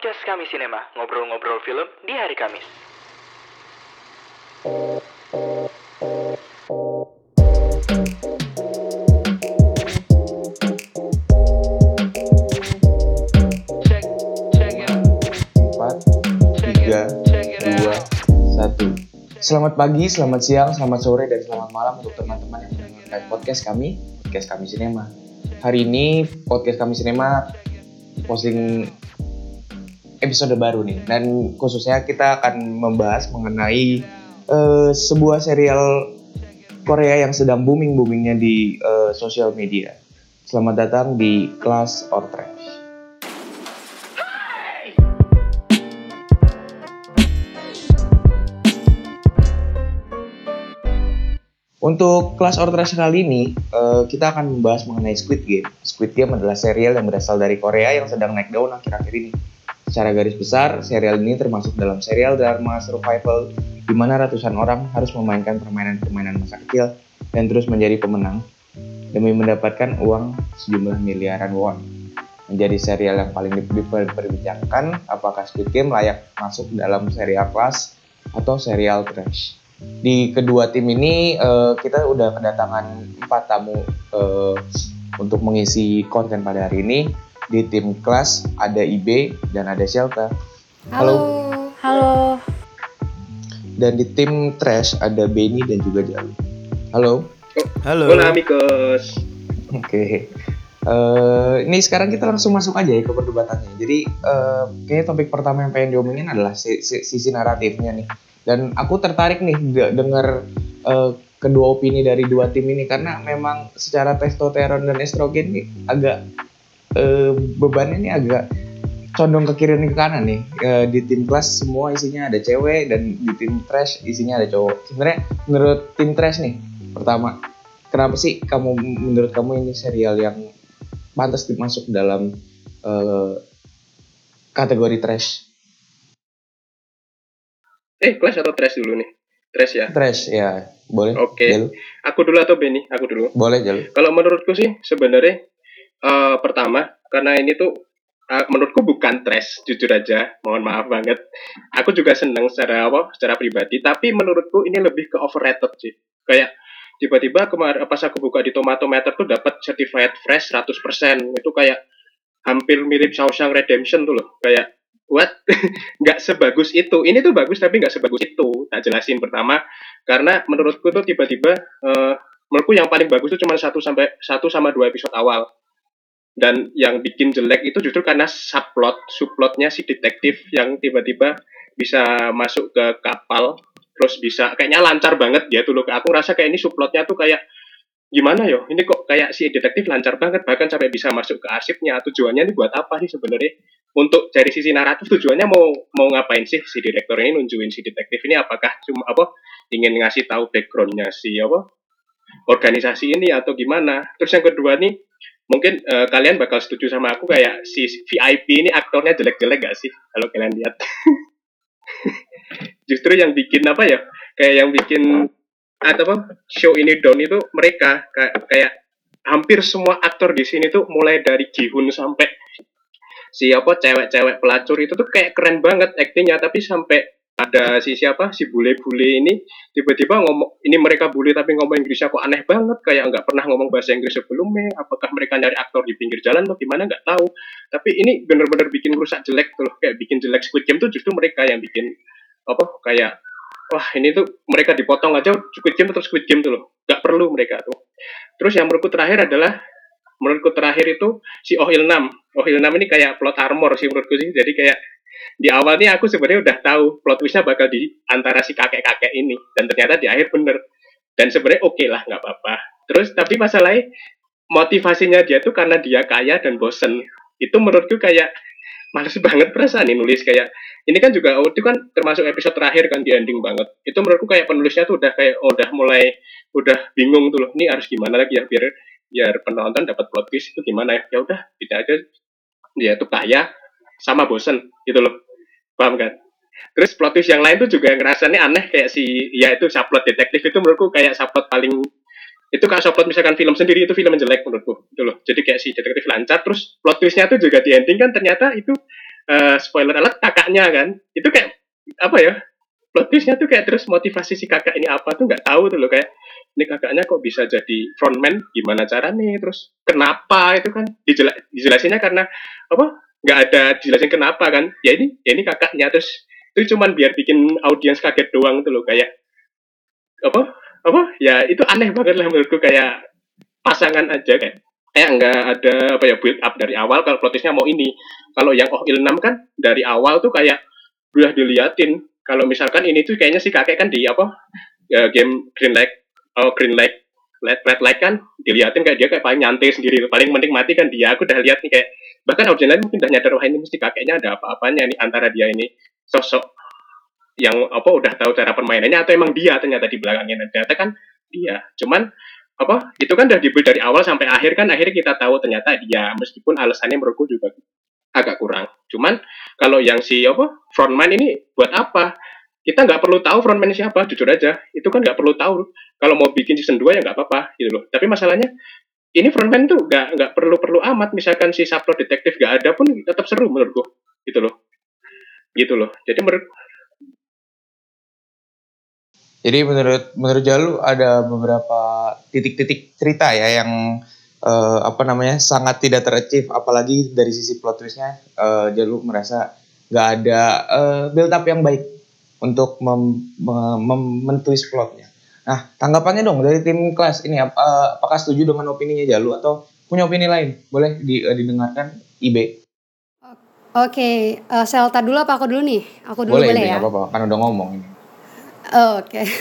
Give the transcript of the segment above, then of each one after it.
podcast kami Sinema, ngobrol-ngobrol film di hari Kamis. Check, check it. Selamat pagi, selamat siang, selamat sore, dan selamat malam untuk teman-teman yang mendengarkan podcast kami, podcast kami Sinema. Hari ini podcast kami Sinema posting episode baru nih, dan khususnya kita akan membahas mengenai eh, sebuah serial Korea yang sedang booming boomingnya di eh, sosial media. Selamat datang di Class or Trash. Untuk kelas or trash kali ini, eh, kita akan membahas mengenai Squid Game. Squid Game adalah serial yang berasal dari Korea yang sedang naik daun akhir-akhir ini. Secara garis besar, serial ini termasuk dalam serial drama survival di mana ratusan orang harus memainkan permainan-permainan masa kecil dan terus menjadi pemenang demi mendapatkan uang sejumlah miliaran won. Menjadi serial yang paling diperbincangkan, apakah Squid Game layak masuk dalam serial kelas atau serial trash? di kedua tim ini eh, kita udah kedatangan empat tamu eh, untuk mengisi konten pada hari ini. Di tim kelas ada IB dan ada Shelta. Halo. Halo. Dan di tim trash ada Benny dan juga Jalu. Halo. Halo. Hola amigos. Oke. Eh, ini sekarang kita langsung masuk aja ya ke perdebatannya. Jadi eh, kayaknya topik pertama yang pengen diomongin adalah si- si- sisi naratifnya nih. Dan aku tertarik nih de- dengar eh, kedua opini dari dua tim ini karena memang secara testosteron dan estrogen nih agak eh, bebannya ini agak condong ke kiri dan ke kanan nih. Eh, di tim kelas semua isinya ada cewek dan di tim trash isinya ada cowok. Sebenarnya menurut tim trash nih, pertama kenapa sih kamu menurut kamu ini serial yang pantas dimasuk dalam eh, kategori trash? Eh, kelas atau trash dulu nih? Trash ya. Trash ya, boleh. Oke. Jalu? Aku dulu atau Benny? Aku dulu. Boleh Jalu. Kalau menurutku sih sebenarnya eh, pertama karena ini tuh eh, menurutku bukan trash, jujur aja. Mohon maaf banget. Aku juga seneng secara apa? Secara pribadi, tapi menurutku ini lebih ke overrated sih. Kayak tiba-tiba kemarin pas aku buka di Tomatometer tuh dapat certified fresh 100%. Itu kayak hampir mirip Shawshank Redemption tuh loh. Kayak what? nggak sebagus itu. Ini tuh bagus tapi nggak sebagus itu. Tak jelasin pertama karena menurutku tuh tiba-tiba eh, menurutku yang paling bagus itu cuma satu sampai satu sama dua episode awal dan yang bikin jelek itu justru karena subplot subplotnya si detektif yang tiba-tiba bisa masuk ke kapal terus bisa kayaknya lancar banget ya tuh. Loh aku rasa kayak ini subplotnya tuh kayak gimana yo ini kok kayak si detektif lancar banget bahkan sampai bisa masuk ke arsipnya. Tujuannya ini buat apa sih sebenarnya? Untuk dari sisi naratif tujuannya mau mau ngapain sih si direktur ini nunjukin si detektif ini? Apakah cuma apa ingin ngasih tahu backgroundnya si apa organisasi ini atau gimana? Terus yang kedua nih mungkin eh, kalian bakal setuju sama aku kayak si VIP ini aktornya jelek-jelek gak sih kalau kalian lihat? Justru yang bikin apa ya? Kayak yang bikin atau apa? Show ini down itu mereka kayak, kayak hampir semua aktor di sini tuh mulai dari Jihun sampai si apa cewek-cewek pelacur itu tuh kayak keren banget aktingnya tapi sampai ada si siapa? Si bule-bule ini tiba-tiba ngomong ini mereka bule tapi ngomong Inggrisnya kok aneh banget kayak nggak pernah ngomong bahasa Inggris sebelumnya apakah mereka nyari aktor di pinggir jalan atau gimana nggak tahu. Tapi ini bener-bener bikin rusak jelek tuh kayak bikin jelek Squid Game tuh justru mereka yang bikin apa kayak wah ini tuh mereka dipotong aja Squid Game tetap Squid Game tuh loh nggak perlu mereka tuh. Terus yang menurutku terakhir adalah menurutku terakhir itu si Oh Il Nam. Oh Nam ini kayak plot armor sih menurutku sih jadi kayak di awal nih aku sebenarnya udah tahu plot twistnya bakal di antara si kakek-kakek ini. Dan ternyata di akhir bener. Dan sebenarnya oke lah nggak apa-apa. Terus tapi masalahnya motivasinya dia tuh karena dia kaya dan bosen. Itu menurutku kayak males banget perasaan nih nulis. Kayak ini kan juga oh, itu kan termasuk episode terakhir kan di ending banget. Itu menurutku kayak penulisnya tuh udah kayak oh, udah mulai udah bingung tuh loh ini harus gimana lagi ya biar biar penonton dapat plot twist itu gimana ya. Ya udah tidak aja dia tuh kaya sama bosen gitu loh. Paham kan? Terus plot twist yang lain tuh juga ngerasanya aneh kayak si ya itu subplot detektif itu menurutku kayak subplot paling itu kayak subplot misalkan film sendiri itu film yang jelek menurutku gitu loh. Jadi kayak si detektif lancar terus plot twistnya tuh juga di ending kan ternyata itu eh, spoiler alert kakaknya kan. Itu kayak apa ya plot twistnya tuh kayak terus motivasi si kakak ini apa tuh nggak tahu tuh loh kayak ini kakaknya kok bisa jadi frontman? Gimana caranya? Terus kenapa? Itu kan dijela dijelasinnya karena apa nggak ada dijelasin kenapa kan. Ya ini ya ini kakaknya. Terus itu cuman biar bikin audiens kaget doang tuh loh. Kayak apa apa? Ya itu aneh banget lah menurutku. Kayak pasangan aja kayak kayak nggak ada apa ya build up dari awal. Kalau plot twistnya mau ini. Kalau yang Oh Ilnam kan dari awal tuh kayak udah diliatin. Kalau misalkan ini tuh kayaknya si kakek kan di apa ya, game Green Light oh Green Light Red, Red Light kan diliatin kayak dia kayak paling nyantai sendiri paling menikmati kan dia. Aku udah lihat nih kayak bahkan audiens lain mungkin udah nyadar wah ini mesti kakeknya ada apa-apanya nih antara dia ini. Sosok yang apa udah tahu cara permainannya atau emang dia ternyata di belakangnya. Dan ternyata kan dia. Cuman apa itu kan udah dibuat dari awal sampai akhir kan akhirnya kita tahu ternyata dia. Meskipun alasannya menurutku juga agak kurang. Cuman kalau yang si apa frontman ini buat apa kita nggak perlu tahu frontman siapa jujur aja. Itu kan nggak perlu tahu. Kalau mau bikin season 2 ya nggak apa-apa gitu loh. Tapi masalahnya ini frontman tuh nggak nggak perlu perlu amat. Misalkan si subplot detektif nggak ada pun tetap seru menurutku gitu loh. Gitu loh. Jadi menurut Jadi menurut menurut Jalu ada beberapa titik-titik cerita ya yang eh, apa namanya sangat tidak terachieve. Apalagi dari sisi plot twistnya eh, Jalu merasa nggak ada eh, build up yang baik untuk mem, mem, mentwist plotnya. Nah tanggapannya dong dari tim kelas ini ap- eh, apakah setuju dengan opininya Jalu atau punya opini lain? Boleh di- eh, didengarkan IB. Oke, eh, Selta dulu apa aku dulu nih? Aku dulu Boleh, boleh, ya. nggak apa-apa kan udah ngomong ini. Oh, Oke.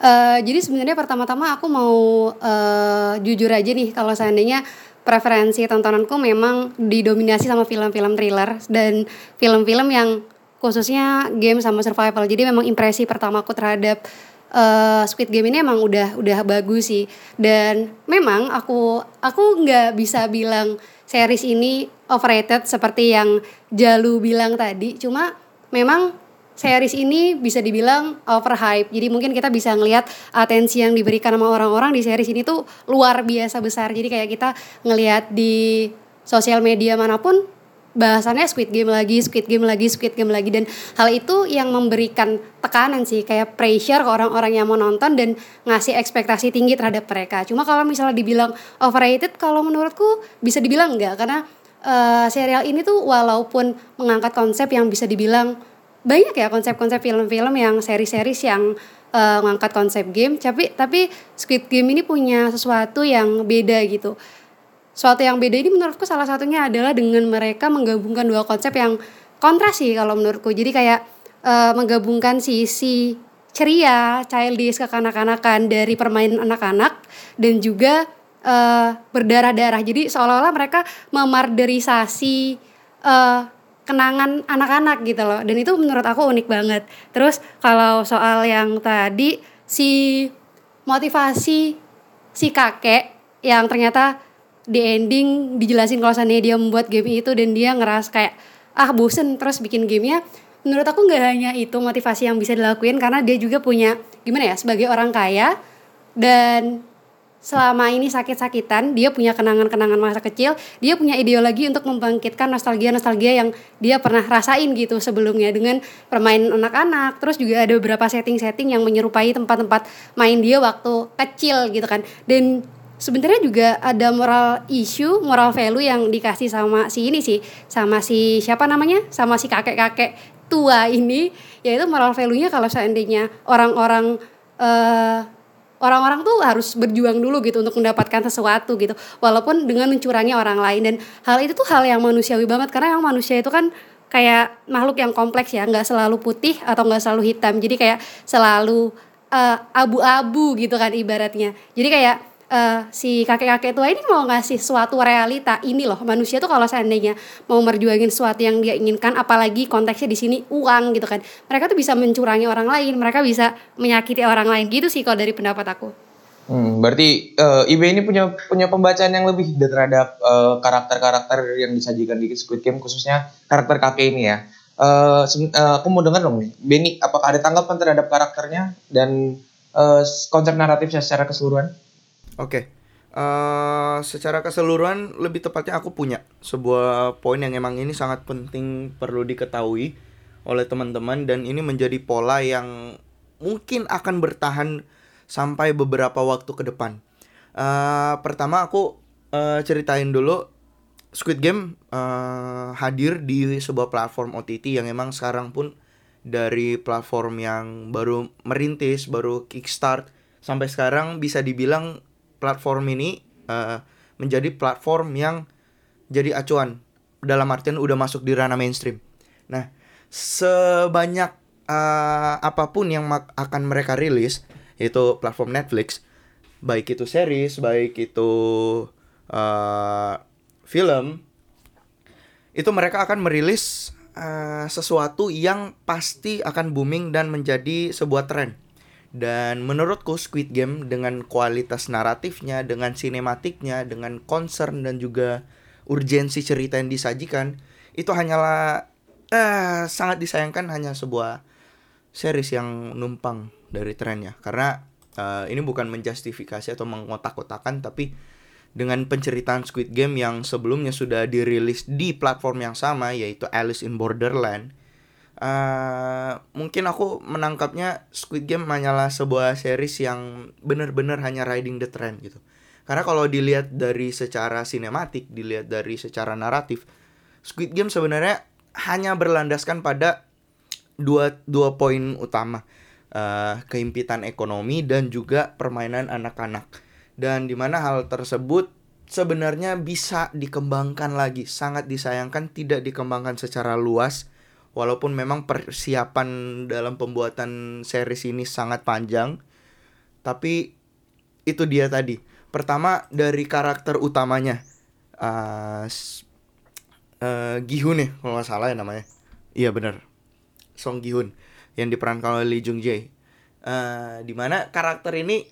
Eh, jadi sebenarnya pertama-tama aku mau eh, jujur aja nih kalau seandainya preferensi tontonanku memang didominasi sama film-film thriller dan film-film yang khususnya game sama survival. Jadi memang impresi pertamaku terhadap eh, Squid Game ini emang udah udah bagus sih. Dan memang aku aku nggak bisa bilang series ini overrated seperti yang Jalu bilang tadi. Cuma memang series ini bisa dibilang overhype. Jadi mungkin kita bisa ngelihat atensi yang diberikan sama orang-orang di series ini tuh luar biasa besar. Jadi kayak kita ngelihat di sosial media mana pun bahasannya Squid Game lagi, Squid Game lagi, Squid Game lagi. Dan hal itu yang memberikan tekanan sih kayak pressure ke orang-orang yang mau nonton dan ngasih ekspektasi tinggi terhadap mereka. Cuma kalau misalnya dibilang overrated kalau menurutku bisa dibilang enggak karena eh, serial ini tuh walaupun mengangkat konsep yang bisa dibilang banyak ya konsep-konsep film-film yang seri-series yang eh, ngangkat konsep game tapi tapi Squid Game ini punya sesuatu yang beda gitu Suatu yang beda ini menurutku salah satunya adalah dengan mereka menggabungkan dua konsep yang kontras sih kalau menurutku. Jadi kayak eh, menggabungkan sisi ceria, childish, kekanak-kanakan dari permainan anak-anak dan juga eh, berdarah-darah. Jadi seolah-olah mereka memarderisasi eh, kenangan anak-anak gitu loh. Dan itu menurut aku unik banget. Terus kalau soal yang tadi si motivasi si kakek yang ternyata di ending dijelasin kalau seandainya dia membuat game itu dan dia ngeras kayak ah bosen terus bikin gamenya. Menurut aku nggak hanya itu motivasi yang bisa dilakuin karena dia juga punya gimana ya sebagai orang kaya dan selama ini sakit-sakitan dia punya kenangan-kenangan masa kecil dia punya ideologi untuk membangkitkan nostalgia-nostalgia yang dia pernah rasain gitu sebelumnya dengan permainan anak-anak. Terus juga ada beberapa setting-setting yang menyerupai tempat-tempat main dia waktu kecil gitu kan. Dan sebenarnya juga ada moral issue, moral value yang dikasih sama si ini sih, sama si siapa namanya, sama si kakek-kakek tua ini, yaitu moral value-nya kalau seandainya orang-orang eh orang-orang tuh harus berjuang dulu gitu untuk mendapatkan sesuatu gitu, walaupun dengan mencurangi orang lain. Dan hal itu tuh hal yang manusiawi banget. Karena yang manusia itu kan kayak makhluk yang kompleks ya, nggak selalu putih atau nggak selalu hitam, jadi kayak selalu eh, abu-abu gitu kan ibaratnya, jadi kayak eh, si kakek-kakek tua ini mau ngasih suatu realita ini loh manusia tuh kalau seandainya mau merjuangin sesuatu yang dia inginkan apalagi konteksnya di sini uang gitu kan mereka tuh bisa mencurangi orang lain mereka bisa menyakiti orang lain gitu sih kalau dari pendapat aku Hmm, berarti eh, IB ini punya punya pembacaan yang lebih terhadap eh, karakter-karakter yang disajikan di Squid Game khususnya karakter kakek ini ya. Sem- eh, aku mau dengar dong nih, Benny, apakah ada tanggapan terhadap karakternya dan eh, konsep naratifnya secara keseluruhan? Oke, eh secara keseluruhan lebih tepatnya aku punya sebuah poin yang emang ini sangat penting perlu diketahui oleh teman-teman dan ini menjadi pola yang mungkin akan bertahan sampai beberapa waktu ke depan. Eh pertama aku eh, ceritain dulu Squid Game eh, hadir di sebuah platform OTT yang emang sekarang pun dari platform yang baru merintis, baru kickstart sampai sekarang bisa dibilang platform ini eh, menjadi platform yang jadi acuan dalam artian udah masuk di ranah mainstream. Nah, sebanyak eh, apa pun yang akan mereka rilis yaitu platform Netflix, baik itu series, baik itu eh, film, itu mereka akan merilis eh, sesuatu yang pasti akan booming dan menjadi sebuah tren. Dan menurutku Squid Game dengan kualitas naratifnya, dengan sinematiknya, dengan concern dan juga urgensi cerita yang disajikan, itu hanyalah eh sangat disayangkan hanya sebuah series yang numpang dari trennya. Karena eh, ini bukan menjustifikasi atau mengotak-kotakan tapi dengan penceritaan Squid Game yang sebelumnya sudah dirilis di platform yang sama yaitu Alice in Borderland eh, mungkin aku menangkapnya Squid Game hanyalah sebuah series yang benar-benar hanya riding the trend gitu. Karena kalau dilihat dari secara sinematik dilihat dari secara naratif Squid Game sebenarnya hanya berlandaskan pada dua dua poin utama. Eh, keimpitan ekonomi dan juga permainan anak-anak. Dan di mana hal tersebut sebenarnya bisa dikembangkan lagi sangat disayangkan tidak dikembangkan secara luas walaupun memang persiapan dalam pembuatan series ini sangat panjang tapi itu dia tadi. Pertama dari karakter utamanya. Eh s- eh, Gihun ya kalau nggak salah ya namanya. Iya bener Song Gihun yang diperankan oleh Lee Jung Jae. Eh, di mana karakter ini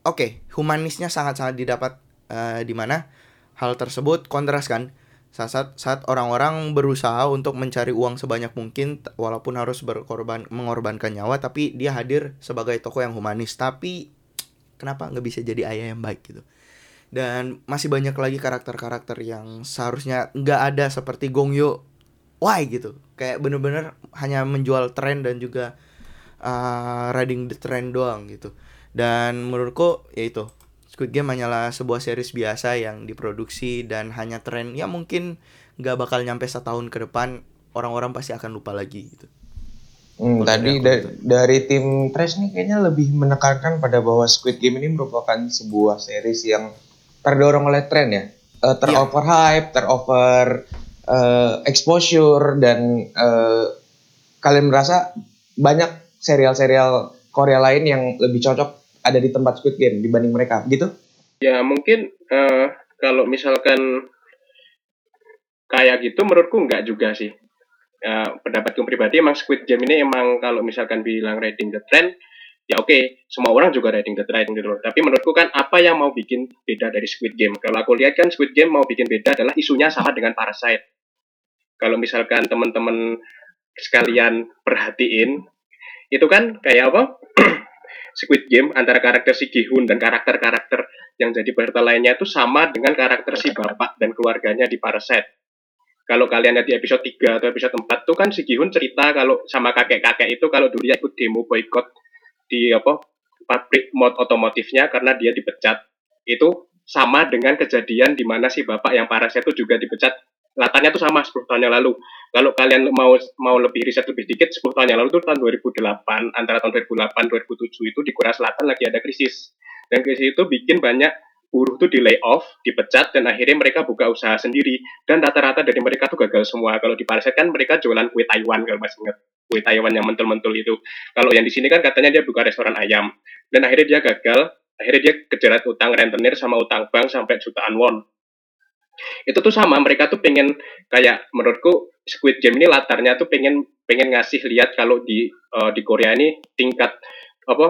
Oke, humanisnya sangat-sangat didapat. Eh, di mana hal tersebut kontras kan saat saat, orang-orang berusaha untuk mencari uang sebanyak mungkin walaupun harus berkorban mengorbankan nyawa tapi dia hadir sebagai tokoh yang humanis. Tapi kenapa nggak bisa jadi ayah yang baik gitu? Dan masih banyak lagi karakter-karakter yang seharusnya nggak ada seperti Gong Yoo. Why gitu? Kayak bener-bener hanya menjual tren dan juga uh, riding the trend doang gitu. Dan menurutku ya itu Squid Game hanyalah sebuah series biasa yang diproduksi dan hanya tren. Ya mungkin nggak bakal nyampe setahun ke depan orang-orang pasti akan lupa lagi gitu. Hmm, tadi da- gitu. dari tim Trash nih kayaknya lebih menekankan pada bahwa Squid Game ini merupakan sebuah series yang terdorong oleh tren ya, Eh, terover hype, terover eh, exposure dan eh, kalian merasa banyak serial-serial Korea lain yang lebih cocok ada di tempat Squid Game dibanding mereka, gitu? Ya mungkin eh, kalau misalkan kayak gitu menurutku enggak juga sih. Ya, pendapatku pribadi emang Squid Game ini emang kalau misalkan bilang rating the trend ya oke semua orang juga rating the trend gitu loh. Tapi menurutku kan apa yang mau bikin beda dari Squid Game? Kalau aku lihat kan Squid Game mau bikin beda adalah isunya sama dengan Parasite. Kalau misalkan teman-teman sekalian perhatiin itu kan kayak apa? Squid Game antara karakter si Gihun dan karakter-karakter yang jadi peserta lainnya itu sama dengan karakter si bapak dan keluarganya di Parasite. Kalau kalian lihat di episode 3 atau episode 4 tuh kan si Gihun cerita kalau sama kakek-kakek itu kalau dulu dia ikut demo boykot di apa pabrik mod otomotifnya karena dia dipecat. Itu sama dengan kejadian di mana si bapak yang Parasite itu juga dipecat. Latarnya tuh sama 10 tahun yang lalu. Kalau kalian mau mau lebih riset lebih sedikit, 10 tahun yang lalu itu tahun 2008, antara tahun 2008 2007 itu di Korea Selatan lagi ada krisis. Dan krisis itu bikin banyak buruh tuh di layoff, dipecat dan akhirnya mereka buka usaha sendiri dan rata-rata dari mereka tuh gagal semua. Kalau di Parasite kan mereka jualan kue Taiwan kalau masih ingat. Kue Taiwan yang mentul-mentul itu. Kalau yang di sini kan katanya dia buka restoran ayam dan akhirnya dia gagal, akhirnya dia kejerat utang rentenir sama utang bank sampai jutaan won. Itu tuh sama, mereka tuh pengen kayak menurutku Squid Game ini latarnya tuh pengen pengen ngasih lihat kalau di eh, di Korea ini tingkat apa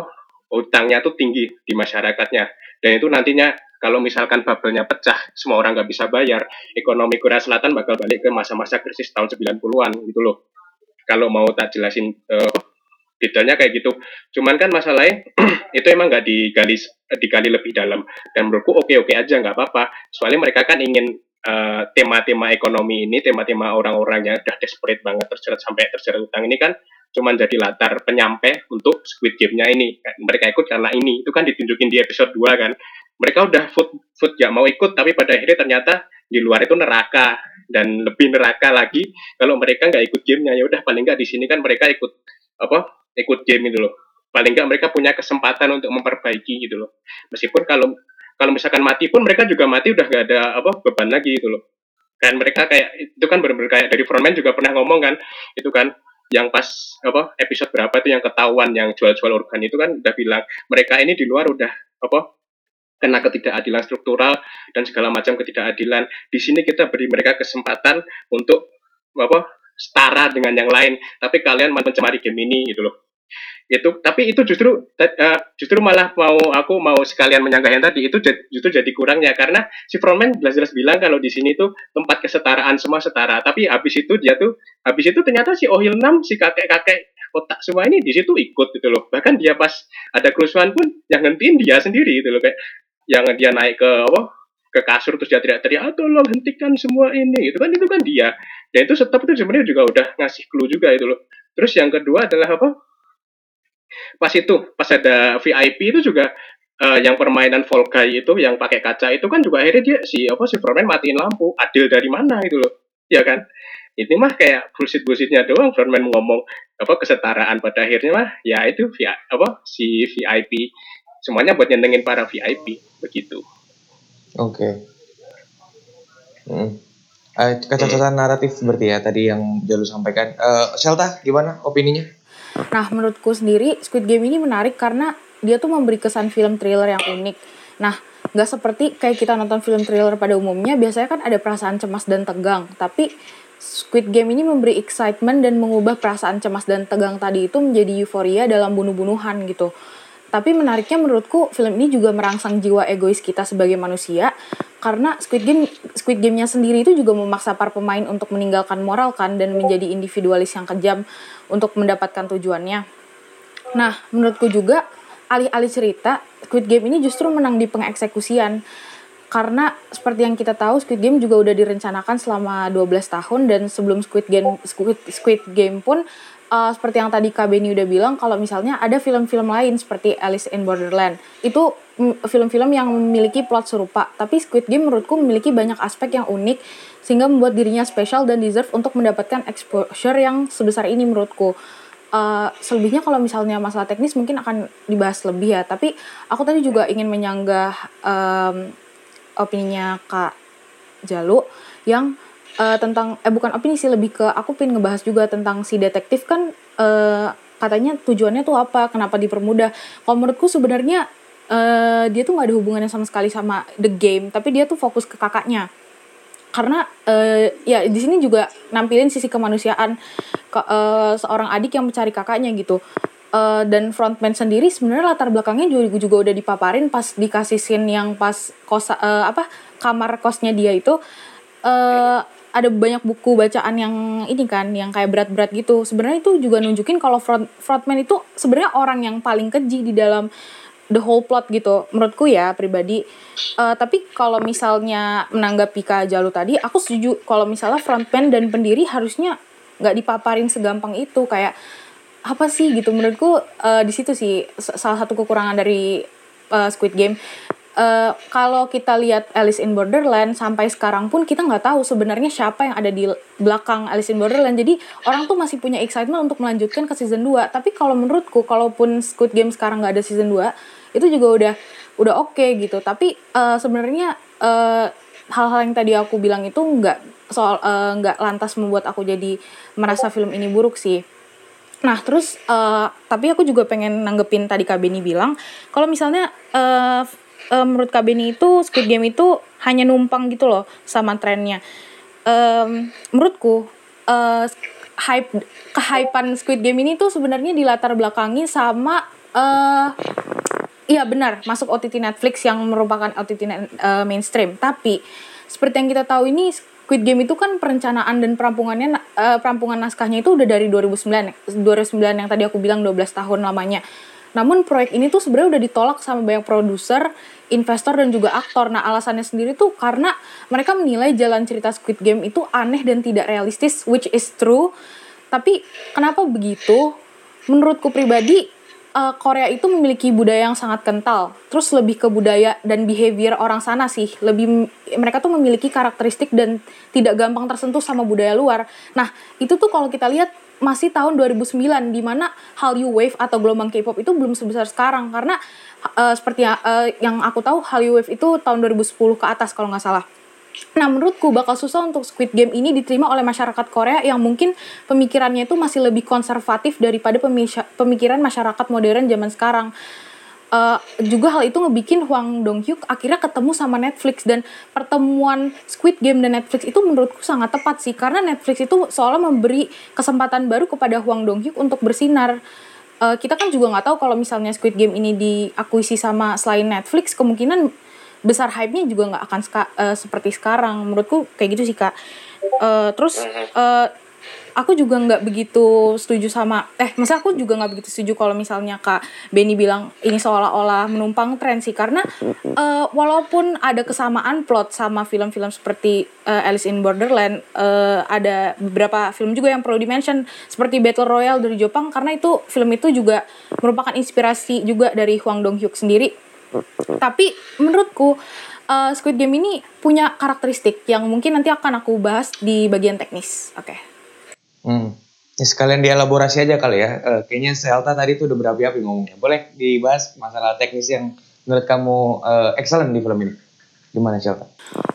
utangnya tuh tinggi di masyarakatnya dan itu nantinya kalau misalkan bubble-nya pecah, semua orang nggak bisa bayar, ekonomi Korea Selatan bakal balik ke masa-masa krisis tahun 90-an gitu loh. Kalau mau tak jelasin eh, detailnya kayak gitu cuman kan masalahnya itu emang nggak digali digali lebih dalam dan menurutku oke oke aja nggak apa-apa soalnya mereka kan ingin eh, tema-tema ekonomi ini tema-tema orang-orang yang udah desperate banget terjerat sampai terjerat utang ini kan cuman jadi latar penyampai untuk Squid Game-nya ini. Mereka ikut karena ini. Itu kan ditunjukin di episode 2 kan. Mereka udah food food gak mau ikut tapi pada akhirnya ternyata di luar itu neraka dan lebih neraka lagi kalau mereka nggak ikut gamenya ya udah paling nggak di sini kan mereka ikut apa ikut game itu loh. Paling nggak mereka punya kesempatan untuk memperbaiki gitu loh. Meskipun kalau kalau misalkan mati pun mereka juga mati udah nggak ada apa beban lagi gitu loh. Dan mereka kayak itu kan benar-benar kayak dari frontman juga pernah ngomong kan itu kan yang pas apa episode berapa itu yang ketahuan yang jual-jual organ itu kan udah bilang mereka ini di luar udah apa kena ketidakadilan struktural dan segala macam ketidakadilan. Di sini kita beri mereka kesempatan untuk apa setara dengan yang lain. Tapi kalian mencemari game ini gitu loh. Itu tapi itu justru uh, justru malah mau aku mau sekalian menyanggah yang tadi itu justru jadi kurangnya karena si frontman jelas-jelas bilang kalau di sini tuh tempat kesetaraan semua setara. Tapi habis itu dia tuh habis itu ternyata si Ohil 6 si kakek-kakek otak semua ini di situ ikut gitu loh. Bahkan dia pas ada kerusuhan pun yang ngentiin dia sendiri gitu loh kayak yang dia naik ke apa ke kasur terus dia teriak-teriak ah, tolong hentikan semua ini. Itu kan itu kan dia. Dan itu tetap itu sebenarnya juga udah ngasih clue juga itu loh. Terus yang kedua adalah apa? Pas itu pas ada VIP itu juga uh, yang permainan Guy itu yang pakai kaca itu kan juga akhirnya dia si apa si frontman matiin lampu. Adil dari mana itu loh? Ya kan? Ini mah kayak bullshit bullshitnya doang frontman ngomong apa kesetaraan pada akhirnya mah ya itu via apa si VIP semuanya buat nyenengin para VIP begitu. Oke. Okay. Hmm. Uh, kecacatan hmm. naratif berarti ya tadi yang Jalu sampaikan. Uh, Shelta gimana opininya? Nah menurutku sendiri Squid Game ini menarik karena dia tuh memberi kesan film thriller yang unik. Nah nggak seperti kayak kita nonton film thriller pada umumnya biasanya kan ada perasaan cemas dan tegang tapi Squid Game ini memberi excitement dan mengubah perasaan cemas dan tegang tadi itu menjadi euforia dalam bunuh-bunuhan gitu. Tapi menariknya menurutku film ini juga merangsang jiwa egois kita sebagai manusia karena Squid Game Squid Game-nya sendiri itu juga memaksa para pemain untuk meninggalkan moral kan dan menjadi individualis yang kejam untuk mendapatkan tujuannya. Nah, menurutku juga alih-alih cerita Squid Game ini justru menang di pengeksekusian karena seperti yang kita tahu Squid Game juga udah direncanakan selama 12 tahun dan sebelum Squid Game Squid, Squid Game pun uh, seperti yang tadi Kak Benny udah bilang kalau misalnya ada film-film lain seperti Alice in Borderland itu film-film yang memiliki plot serupa tapi Squid Game menurutku memiliki banyak aspek yang unik sehingga membuat dirinya spesial dan deserve untuk mendapatkan exposure yang sebesar ini menurutku. Uh, selebihnya kalau misalnya masalah teknis mungkin akan dibahas lebih ya tapi aku tadi juga ingin menyanggah um, opininya Kak Jalu yang uh, tentang eh bukan opini sih lebih ke aku pengen ngebahas juga tentang si detektif kan uh, katanya tujuannya tuh apa kenapa dipermudah. Kalau menurutku sebenarnya uh, dia tuh nggak ada hubungannya sama sekali sama the game tapi dia tuh fokus ke kakaknya. Karena uh, ya di sini juga nampilin sisi kemanusiaan ke, uh, seorang adik yang mencari kakaknya gitu. Uh, dan frontman sendiri sebenarnya latar belakangnya juga juga udah dipaparin pas dikasih scene yang pas kos uh, apa kamar kosnya dia itu. Uh, ada banyak buku bacaan yang ini kan yang kayak berat-berat gitu. Sebenarnya itu juga nunjukin kalau front frontman itu sebenarnya orang yang paling keji di dalam the whole plot gitu menurutku ya pribadi. Uh, tapi kalau misalnya menanggapi Kak Jalu tadi aku setuju kalau misalnya frontman dan pendiri harusnya nggak dipaparin segampang itu. Kayak apa sih gitu? Menurutku uh, di situ sih salah satu kekurangan dari uh, Squid Game uh, kalau kita lihat Alice in Borderland sampai sekarang pun kita nggak tahu sebenarnya siapa yang ada di belakang Alice in Borderland. Jadi orang tuh masih punya excitement untuk melanjutkan ke season 2. Tapi kalau menurutku kalaupun Squid Game sekarang nggak ada season 2, itu juga udah udah oke okay, gitu. Tapi uh, sebenarnya uh, hal-hal yang tadi aku bilang itu nggak soal nggak uh, lantas membuat aku jadi merasa film ini buruk sih. Nah terus uh, tapi aku juga pengen nanggepin tadi Kak Beni bilang kalau misalnya uh, uh, menurut Kak Beni itu Squid Game itu hanya numpang gitu loh sama trennya. Um, menurutku uh, hype kehypean Squid Game ini tuh sebenarnya dilatar belakangi sama uh, iya benar masuk OTT Netflix yang merupakan OTT uh, mainstream. Tapi seperti yang kita tahu ini Squid Game itu kan perencanaan dan perampungannya eh, perampungan naskahnya itu udah dari 2009 2009 yang tadi aku bilang 12 tahun lamanya. Namun proyek ini tuh sebenarnya udah ditolak sama banyak produser, investor dan juga aktor. Nah, alasannya sendiri tuh karena mereka menilai jalan cerita Squid Game itu aneh dan tidak realistis, which is true. Tapi kenapa begitu? Menurutku pribadi, eh, Korea itu memiliki budaya yang sangat kental. Terus lebih ke budaya dan behavior orang sana sih. Lebih mereka tuh memiliki karakteristik dan tidak gampang tersentuh sama budaya luar. Nah, itu tuh kalau kita lihat masih tahun 2009 di mana Hallyu Wave atau gelombang K-pop itu belum sebesar sekarang karena eh, seperti eh, yang aku tahu Hallyu Wave itu tahun 2010 ke atas kalau nggak salah. Nah, menurutku bakal susah untuk Squid Game ini diterima oleh masyarakat Korea yang mungkin pemikirannya itu masih lebih konservatif daripada pemikiran masyarakat modern zaman sekarang. Eh, juga hal itu ngebikin Hwang Dong Hyuk akhirnya ketemu sama Netflix. Dan pertemuan Squid Game dan Netflix itu menurutku sangat tepat sih. Karena Netflix itu seolah memberi kesempatan baru kepada Hwang Dong Hyuk untuk bersinar. Eh, kita kan juga nggak tahu kalau misalnya Squid Game ini diakuisi sama selain Netflix kemungkinan besar hype-nya juga nggak akan eh, seperti sekarang. Menurutku kayak gitu sih kak. Eh, terus eh, aku juga nggak begitu setuju sama eh masa aku juga nggak begitu setuju kalau misalnya kak Benny bilang ini seolah-olah menumpang tren sih karena eh, walaupun ada kesamaan plot sama film-film seperti eh, Alice in Borderland eh, ada beberapa film juga yang perlu dimention seperti Battle Royale dari Jepang karena itu film itu juga merupakan inspirasi juga dari Hwang Dong Hyuk sendiri tapi menurutku uh, Squid Game ini punya karakteristik yang mungkin nanti akan aku bahas di bagian teknis. Oke. Hmm. Ya, sekalian dielaborasi aja kali ya. Eh, kayaknya Selta tadi tuh udah berapi-api ngomongnya. Boleh dibahas masalah teknis yang menurut kamu eh, excellent di film ini. Gimana Selta?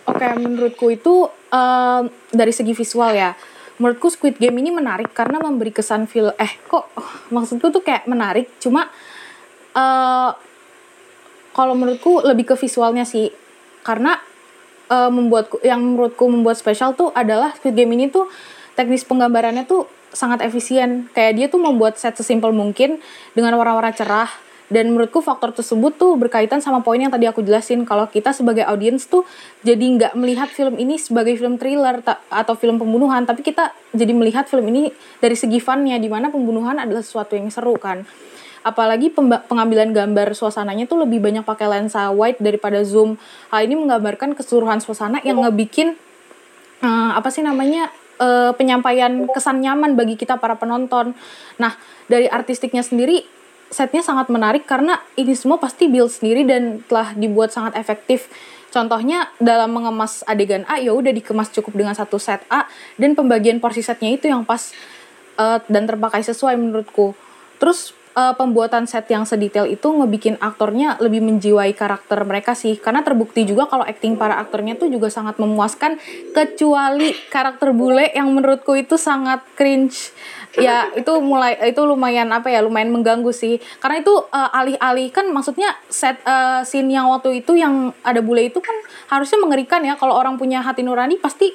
Oke, menurutku itu um, dari segi visual ya. Menurutku Squid Game ini menarik karena memberi kesan feel eh kok maksudku tuh kayak menarik cuma eh kalau menurutku lebih ke visualnya sih karena eh, membuatku yang menurutku membuat spesial tuh adalah Squid Game ini tuh teknis penggambarannya tuh sangat efisien. Kayak dia tuh membuat set sesimpel mungkin dengan warna-warna cerah. Dan menurutku faktor tersebut tuh berkaitan sama poin yang tadi aku jelasin. Kalau kita sebagai audiens tuh jadi nggak melihat film ini sebagai film thriller ta- atau film pembunuhan. Tapi kita jadi melihat film ini dari segi funnya di mana pembunuhan adalah sesuatu yang seru kan. Apalagi pengambilan gambar suasananya tuh lebih banyak pakai lensa wide daripada zoom. Hal ini menggambarkan keseluruhan suasana yang ngebikin eh, apa sih namanya eh, penyampaian kesan nyaman bagi kita para penonton. Nah dari artistiknya sendiri setnya sangat menarik karena ini semua pasti build sendiri dan telah dibuat sangat efektif. Contohnya dalam mengemas adegan A ya udah dikemas cukup dengan satu set A dan pembagian porsi setnya itu yang pas eh, dan terpakai sesuai menurutku. Terus eh, pembuatan set yang sedetail itu ngebikin aktornya lebih menjiwai karakter mereka sih. Karena terbukti juga kalau acting para aktornya tuh juga sangat memuaskan kecuali karakter bule yang menurutku itu sangat cringe. Ya itu mulai itu lumayan apa ya lumayan mengganggu sih. Karena itu eh, alih-alih kan maksudnya set eh, scene yang waktu itu yang ada bule itu kan harusnya mengerikan ya. Kalau orang punya hati nurani pasti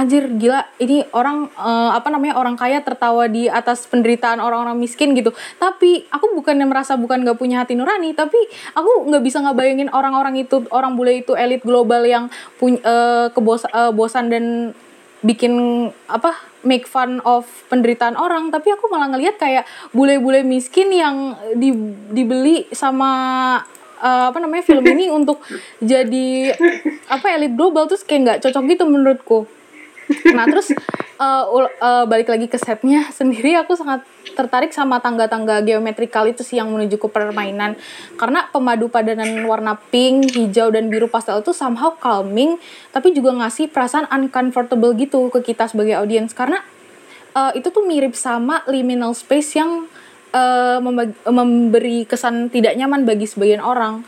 anjir gila ini orang eh, apa namanya orang kaya tertawa di atas penderitaan orang-orang miskin gitu. Tapi aku bukan yang merasa bukan gak punya hati nurani tapi aku nggak bisa ngebayangin orang-orang itu orang bule itu elit global yang punya kebos eh, bosan dan bikin apa make fun of penderitaan orang. Tapi aku malah ngelihat kayak bule-bule miskin yang di, dibeli sama eh, apa namanya film ini untuk jadi apa elit global terus kayak nggak cocok gitu menurutku Nah terus uh, uh, balik lagi ke setnya sendiri aku sangat tertarik sama tangga-tangga geometrikal itu sih yang menuju ke permainan. Karena pemadu padanan warna pink, hijau dan biru pastel itu somehow calming tapi juga ngasih perasaan uncomfortable gitu ke kita sebagai audiens. Karena uh, itu tuh mirip sama liminal space yang uh, memberi kesan tidak nyaman bagi sebagian orang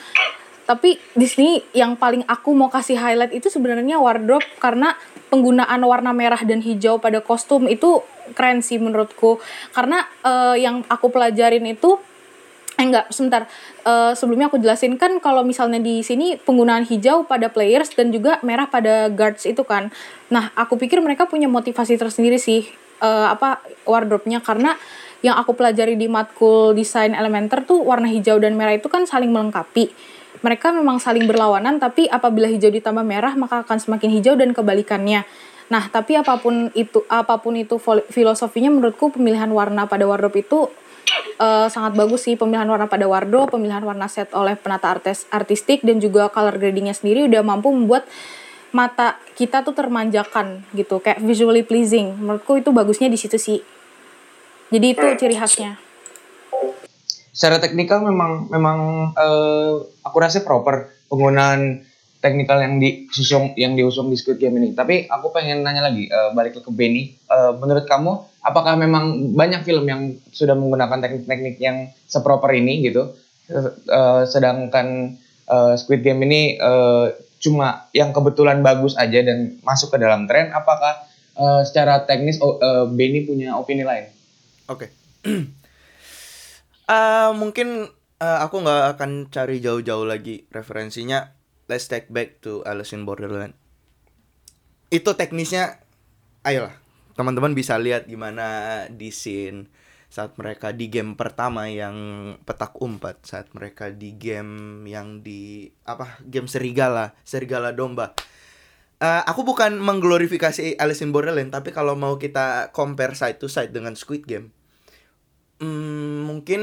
tapi di sini yang paling aku mau kasih highlight itu sebenarnya wardrobe karena penggunaan warna merah dan hijau pada kostum itu keren sih menurutku. Karena eh, yang aku pelajarin itu eh enggak sebentar. Eh, sebelumnya aku jelasin kan kalau misalnya di sini penggunaan hijau pada players dan juga merah pada guards itu kan. Nah aku pikir mereka punya motivasi tersendiri sih eh, apa wardrobe-nya. Karena yang aku pelajari di matkul desain elementer tuh warna hijau dan merah itu kan saling melengkapi mereka memang saling berlawanan tapi apabila hijau ditambah merah maka akan semakin hijau dan kebalikannya. Nah, tapi apa pun itu apa pun itu filosofinya menurutku pemilihan warna pada wardrobe itu eh, sangat bagus sih pemilihan warna pada wardrobe, pemilihan warna set oleh penata artis artistik dan juga color gradingnya sendiri udah mampu membuat mata kita tuh termanjakan gitu, kayak visually pleasing. Menurutku itu bagusnya di situ sih. Jadi itu ciri khasnya. Secara teknikal memang memang eh, aku rasa proper penggunaan teknikal yang diusung yang diusung di Squid Game ini. Tapi aku pengen nanya lagi eh, balik ke Benny. Eh, menurut kamu apakah memang banyak film yang sudah menggunakan teknik-teknik yang seproper ini gitu? Eh, sedangkan eh, Squid Game ini eh, cuma yang kebetulan bagus aja dan masuk ke dalam tren. Apakah eh, secara teknis eh, Benny punya opini lain? Oke. Eh, mungkin eh, aku nggak akan cari jauh-jauh lagi referensinya. Let's take back to Alice in Borderland. Itu teknisnya, ayolah teman-teman bisa lihat gimana di scene saat mereka di game pertama yang petak umpat, saat mereka di game yang di apa game serigala, serigala domba. Eh, aku bukan mengglorifikasi Alice in Borderland, tapi kalau mau kita compare side to side dengan Squid Game, Hmm, mungkin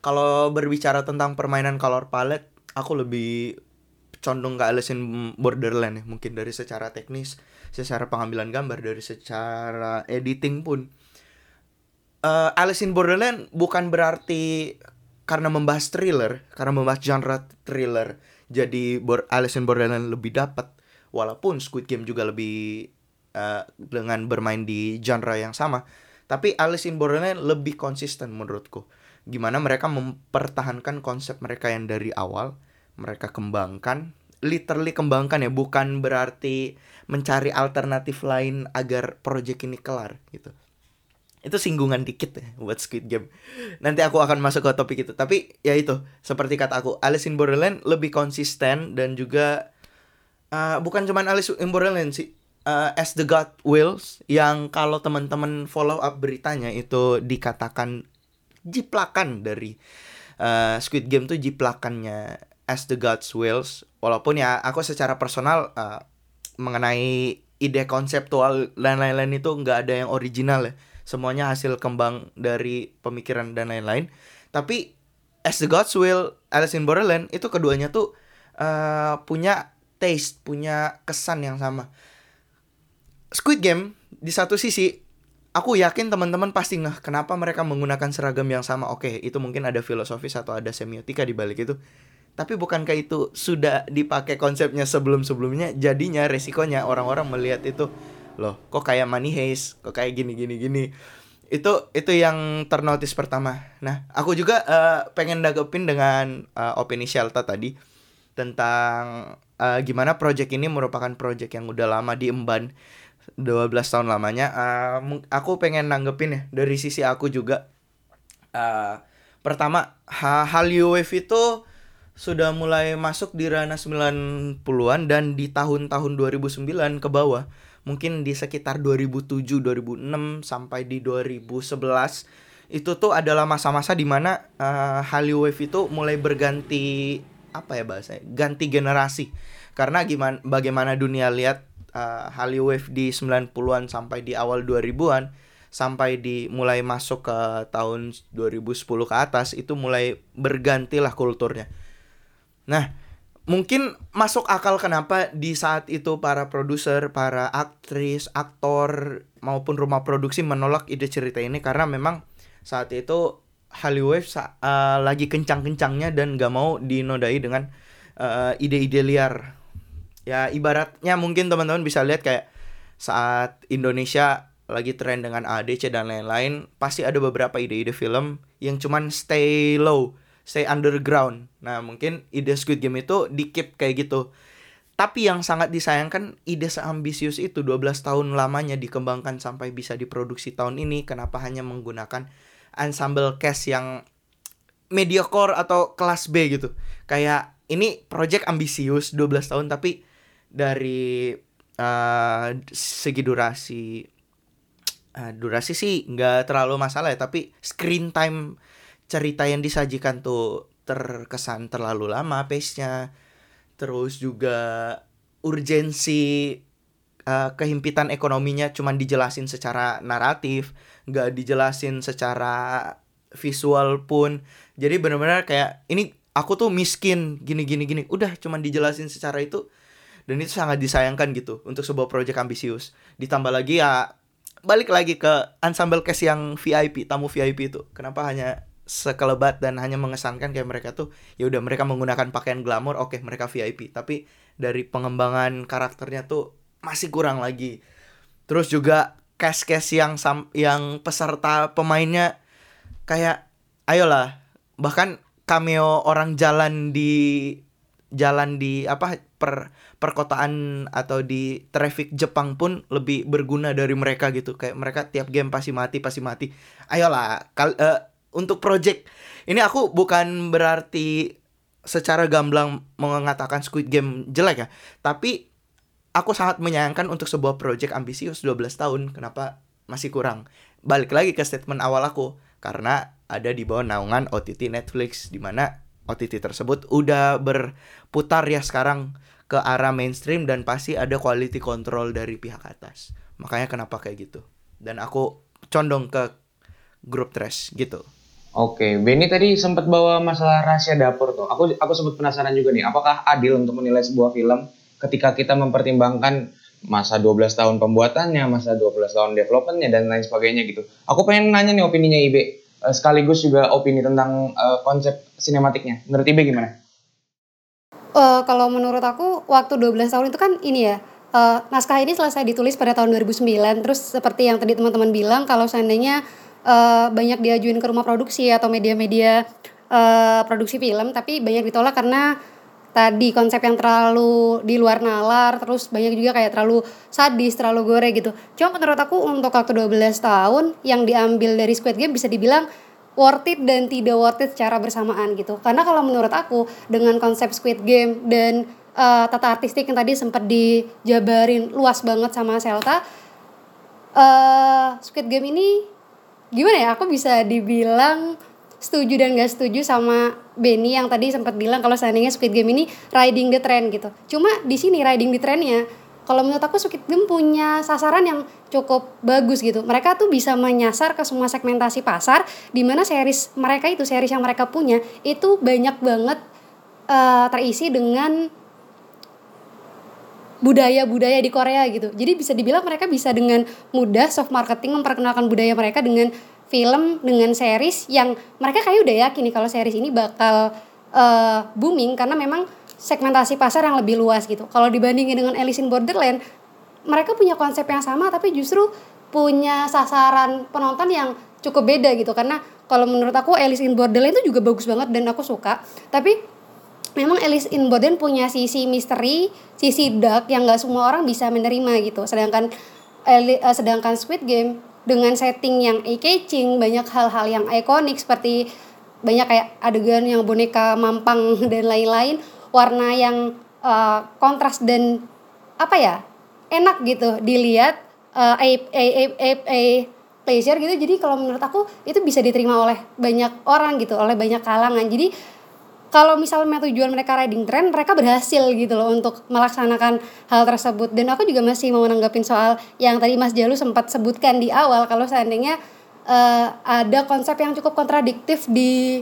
kalau berbicara tentang permainan color palette, aku lebih condong ke Alice in Borderland ya. Mungkin dari secara teknis, secara pengambilan gambar, dari secara editing pun. Eh, Alice Borderland bukan berarti karena membahas thriller, karena membahas genre thriller, jadi Alice in Borderland lebih dapat. Walaupun Squid Game juga lebih eh, dengan bermain di genre yang sama. Tapi Alice in Borderland lebih konsisten menurutku. Gimana mereka mempertahankan konsep mereka yang dari awal mereka kembangkan, literally kembangkan ya, bukan berarti mencari alternatif lain agar project ini kelar gitu. Itu singgungan dikit ya buat Squid Game. Nanti aku akan masuk ke topik itu. Tapi ya itu, seperti kata aku, Alice in Borderland lebih konsisten dan juga uh, bukan cuman Alice in Borderland sih uh, As the God Wills yang kalau teman-teman follow up beritanya itu dikatakan jiplakan dari uh, Squid Game tuh jiplakannya As the Gods Wills. Walaupun ya aku secara personal uh, mengenai ide konseptual dan lain-lain itu nggak ada yang original ya. Semuanya hasil kembang dari pemikiran dan lain-lain. Tapi As the Gods Will Alice in Borderland itu keduanya tuh uh, punya taste punya kesan yang sama Squid Game di satu sisi aku yakin teman-teman pasti ngeh kenapa mereka menggunakan seragam yang sama. Oke, itu mungkin ada filosofis atau ada semiotika di balik itu. Tapi bukankah itu sudah dipakai konsepnya sebelum-sebelumnya? Jadinya resikonya orang-orang melihat itu loh, kok kayak money heist, kok kayak gini gini gini. Itu itu yang ternotis pertama. Nah, aku juga eh, pengen dagepin dengan eh, opini Shelta tadi tentang eh, gimana project ini merupakan project yang udah lama diemban 12 tahun lamanya Eh, mung- aku pengen nanggepin ya dari sisi aku juga. Eh, pertama ha- Hallyu Wave itu sudah mulai masuk di ranah 90-an dan di tahun-tahun 2009 ke bawah. Mungkin di sekitar 2007 2006 sampai di 2011 itu tuh adalah masa-masa di mana uh, Hallyu Wave itu mulai berganti apa ya bahasanya ganti generasi. Karena gimana bagaimana dunia lihat uh, Hallyu Wave di 90-an sampai di awal 2000-an sampai di mulai masuk ke tahun 2010 ke atas itu mulai bergantilah kulturnya. Nah, mungkin masuk akal kenapa di saat itu para produser, para aktris, aktor maupun rumah produksi menolak ide cerita ini karena memang saat itu Hollywood sa- eh, lagi kencang-kencangnya dan gak mau dinodai dengan eh, ide-ide liar. Ya ibaratnya mungkin teman-teman bisa lihat kayak saat Indonesia lagi tren dengan ADC dan lain-lain, pasti ada beberapa ide-ide film yang cuman stay low, stay underground. Nah, mungkin ide Squid Game itu di keep kayak gitu. Tapi yang sangat disayangkan ide seambisius itu 12 tahun lamanya dikembangkan sampai bisa diproduksi tahun ini kenapa hanya menggunakan ensemble cast yang mediocre atau kelas B gitu. Kayak ini project ambisius 12 tahun tapi dari eh, segi durasi eh, durasi sih nggak terlalu masalah ya tapi screen time cerita yang disajikan tuh terkesan terlalu lama pace-nya. Terus juga urgensi eh, kehimpitan ekonominya cuman dijelasin secara naratif, nggak dijelasin secara visual pun. Jadi benar-benar kayak ini aku tuh miskin gini gini gini. Udah cuman dijelasin secara itu dan itu sangat disayangkan gitu untuk sebuah proyek ambisius. Ditambah lagi ya balik lagi ke ensemble cast yang VIP, tamu VIP itu. Kenapa hanya sekelebat dan hanya mengesankan kayak mereka tuh ya udah mereka menggunakan pakaian glamor, oke mereka VIP, tapi dari pengembangan karakternya tuh masih kurang lagi. Terus juga cast-cast yang sam yang peserta pemainnya kayak ayolah bahkan cameo orang jalan di jalan di apa per perkotaan atau di traffic Jepang pun lebih berguna dari mereka gitu. Kayak mereka tiap game pasti mati pasti mati. Ayolah kal eh, untuk project. Ini aku bukan berarti secara gamblang mengatakan Squid Game jelek ya. Tapi aku sangat menyayangkan untuk sebuah project ambisius 12 tahun. Kenapa masih kurang? Balik lagi ke statement awal aku. Karena ada di bawah naungan OTT Netflix di mana OTT tersebut udah berputar ya sekarang ke arah mainstream dan pasti ada quality control dari pihak atas. Makanya kenapa kayak gitu. Dan aku condong ke grup trash gitu. Oke, Benny tadi sempat bawa masalah rahasia dapur tuh. Aku aku sempat penasaran juga nih, apakah adil untuk menilai sebuah film ketika kita mempertimbangkan masa 12 tahun pembuatannya, masa 12 tahun developmentnya dan lain sebagainya gitu. Aku pengen nanya nih opininya Ibe eh, sekaligus juga opini tentang eh, konsep sinematiknya. Menurut Ibe gimana? Eh, kalau menurut aku waktu 12 tahun itu kan ini ya eh, naskah ini selesai ditulis pada tahun 2009 terus seperti yang tadi teman-teman bilang kalau seandainya eh, banyak diajuin ke rumah produksi atau media-media eh, produksi film tapi banyak ditolak karena tadi konsep yang terlalu di luar nalar terus banyak juga kayak terlalu sadis terlalu gore gitu. Cuma menurut aku untuk waktu 12 tahun yang diambil dari Squid Game bisa dibilang worth it dan tidak worth it secara bersamaan gitu karena kalau menurut aku dengan konsep Squid Game dan eh, tata artistik yang tadi sempat dijabarin luas banget sama Selta eh Squid Game ini gimana ya aku bisa dibilang setuju dan gak setuju sama Benny yang tadi sempat bilang kalau seandainya Squid Game ini riding the trend gitu. Cuma di sini riding the trendnya, kalau menurut aku Squid Game punya sasaran yang cukup bagus gitu. Mereka tuh bisa menyasar ke semua segmentasi pasar, di mana series mereka itu, series yang mereka punya itu banyak banget eh, terisi dengan budaya-budaya di Korea gitu. Jadi bisa dibilang mereka bisa dengan mudah soft marketing memperkenalkan budaya mereka dengan film, dengan series yang mereka kayak udah yakin nih kalau series ini bakal eh, booming karena memang segmentasi pasar yang lebih luas gitu. Kalau dibandingin dengan Alice in Borderland, mereka punya konsep yang sama tapi justru punya sasaran penonton yang cukup beda gitu karena kalau menurut aku Alice in Borderland itu juga bagus banget dan aku suka. Tapi memang Alice in Borderland punya sisi misteri, sisi dark yang nggak semua orang bisa menerima gitu. Sedangkan Ali- eh, sedangkan Squid Game dengan setting yang eye-catching, banyak hal-hal yang ikonik seperti banyak kayak adegan yang boneka mampang dan lain-lain, warna yang eh, kontras dan apa ya enak gitu dilihat eh, eye, eye, eye, eye, eye pleasure gitu. Jadi kalau menurut aku itu bisa diterima oleh banyak orang gitu, oleh banyak kalangan. Jadi kalau misalnya tujuan mereka riding trend, mereka berhasil gitu loh untuk melaksanakan hal tersebut. Dan aku juga masih mau menanggapin soal yang tadi Mas Jalu sempat sebutkan di awal kalau seandainya eh, ada konsep yang cukup kontradiktif di